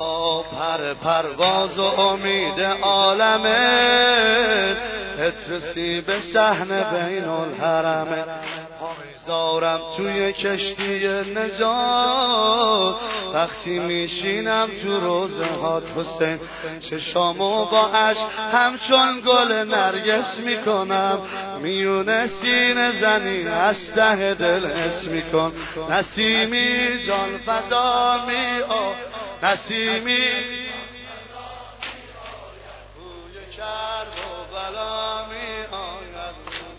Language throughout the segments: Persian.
پر پرواز و امید عالمه اترسی به سحن بین الحرمه دارم توی کشتی نجات. وقتی میشینم تو روزه هات حسین چشامو با عشق همچون گل نرگس می‌کنم. میونه سین زنی از ده دل اس میکن. نسیمی جان فدا می آ نسیمی.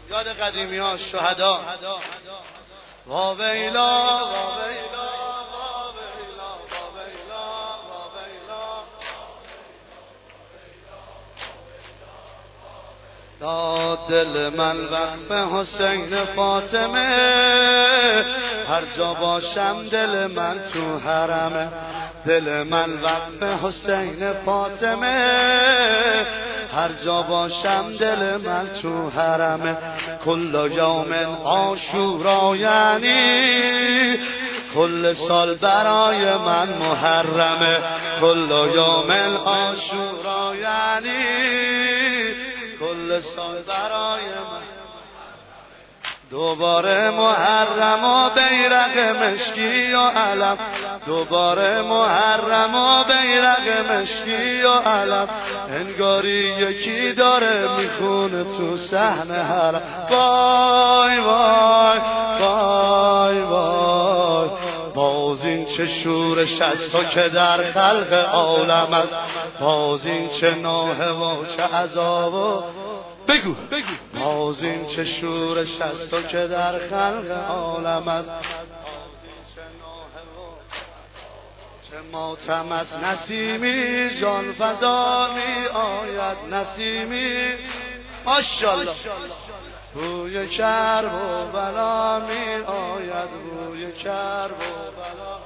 یاد قدیمی ها شهدا. واویلا واویلا داد دل من وقف حسین فاطمه. هر جا باشم دل من تو حرمه. دل من وقف حسین فاطمه. هر جا باشم دل من تو حرمه. کل یوم آشورا یعنی کل سال برای من محرمه. کل یوم آشورا یعنی کل سال برای من دوباره محرم و بیرق مشکی و علم. دوباره محرم و بیرق مشکی و علم انگاری یکی داره می‌خونه تو صحن حرم وای وای وای وای. باز این چه شورش از تو که در خلق عالم است. باز این چه ناه و چه عذاب بگو. باز این چه شورش از تو که در خلق عالم است. ماتم از نسیمی جان فضا می آید نسیمی. ماشالله روی کرب و بلا می آید روی کرب و بلا.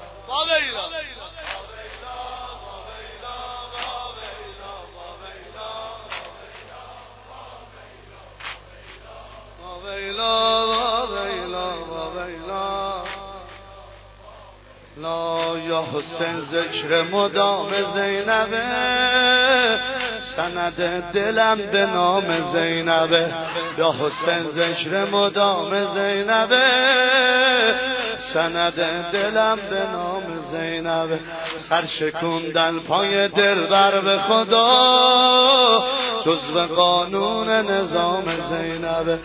حسین ذکر مدام زینبه سند دلم به نام زینبه. یا حسین ذکر مدام زینبه سند دلم به نام زینبه. سرشکوندن پای دل بر به خدا جزو قانون نظام زینبه.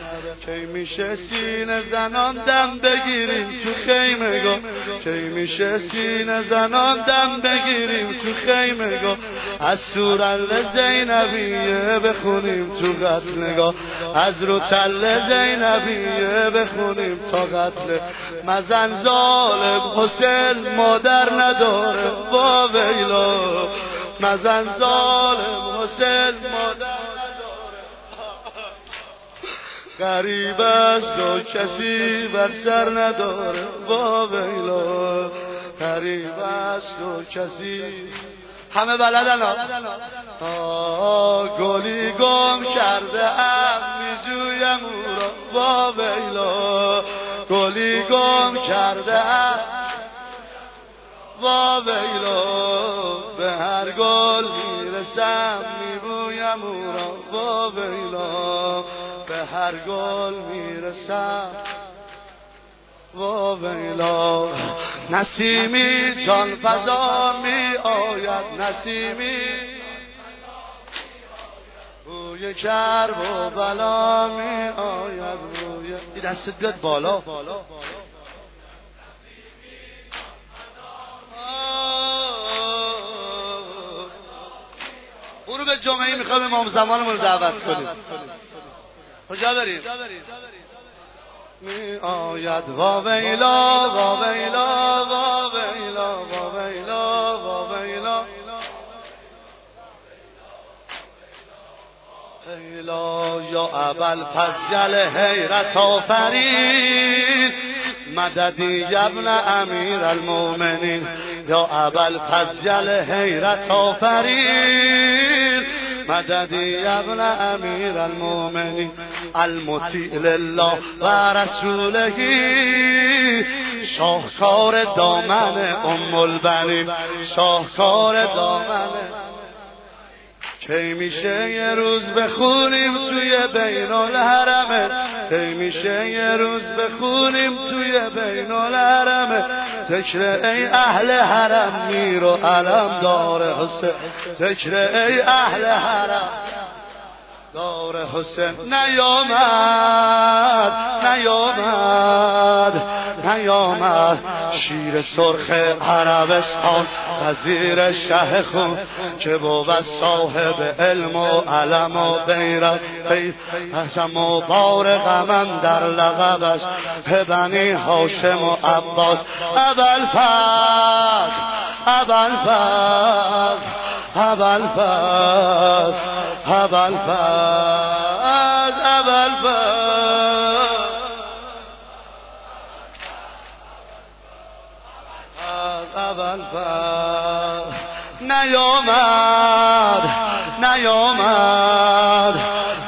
کی میشه سین زنان دم بگیریم تو خیمه؟ گا کی میشه سین زنان دم بگیریم تو خیمه گا از سورل زینبیه بخونیم تو قتل نگاه. از رو تل زینبیه بخونیم تا قتل. مزن ظالم حسین مادر نداره با ویلا. مزن ظالم حسین مادر غریب است و کسی بر سر نداره. با ویلا غریب است و کسی. همه بلدن ها گلی گم کرده ام میجویم او را. با ویلا گلی گم کرده ام. با ویلا به هر گل می‌رسم میبویم او را. با ویلا هر گل می‌رسم و ویلا نسیمی جان فضا می آید نسیمی بوی کرب و بلا می آید بوی این دستت بیاد بالا. به جمعه می‌خوام امام زمانمون رو دعوت کنیم. کجا بریم می آید وا ویلا وا ویلا وا ویلا وا ویلا وا ویلا. ویلا یا اول فضل حیرت آفرین. مددی ابن امیر المومنین یا اول فضل حیرت آفرین. مددی ابن امیر المومنین المطیع لله و رسوله شاهکار دامن ام البنین شاهکار دامن. کی میشه یه روز بخونیم توی بین الحرمه؟ کی میشه یه روز بخونیم توی بین الحرمه؟ تکر ای اهل حرم میر و علم داره حسین. تکر ای اهل حرم دار حسین. نیامد نیامد. نیامد شیر سرخ عربستان وزیر شه خون که بود صاحب علم و علم و بیرت حسم و بار غمم در لغبش بنی هاشم و عباس. اول فر اول فر اول فر اول فر اول فر اول نیامد نیامد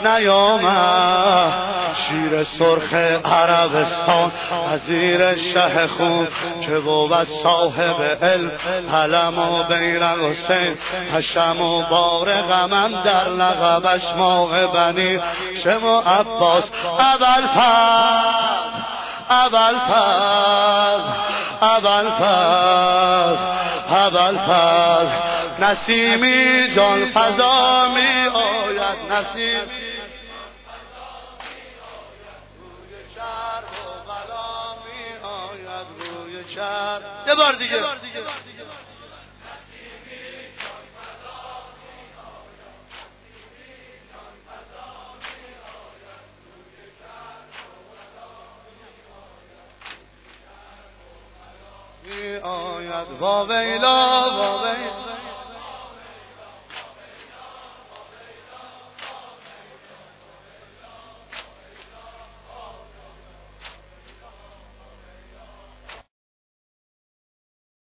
نیامد. شیر سرخ عربستان وزیر شه خون که بود صاحب علم علم و بیرق حسین. حشم و بار غمم در لغبش ماه بنی. شما عباس اول پس اول اول پس اول پس نسیمی جان فضا می آید نسیمی یه بار دیگه. آید. با ویلا ویلا.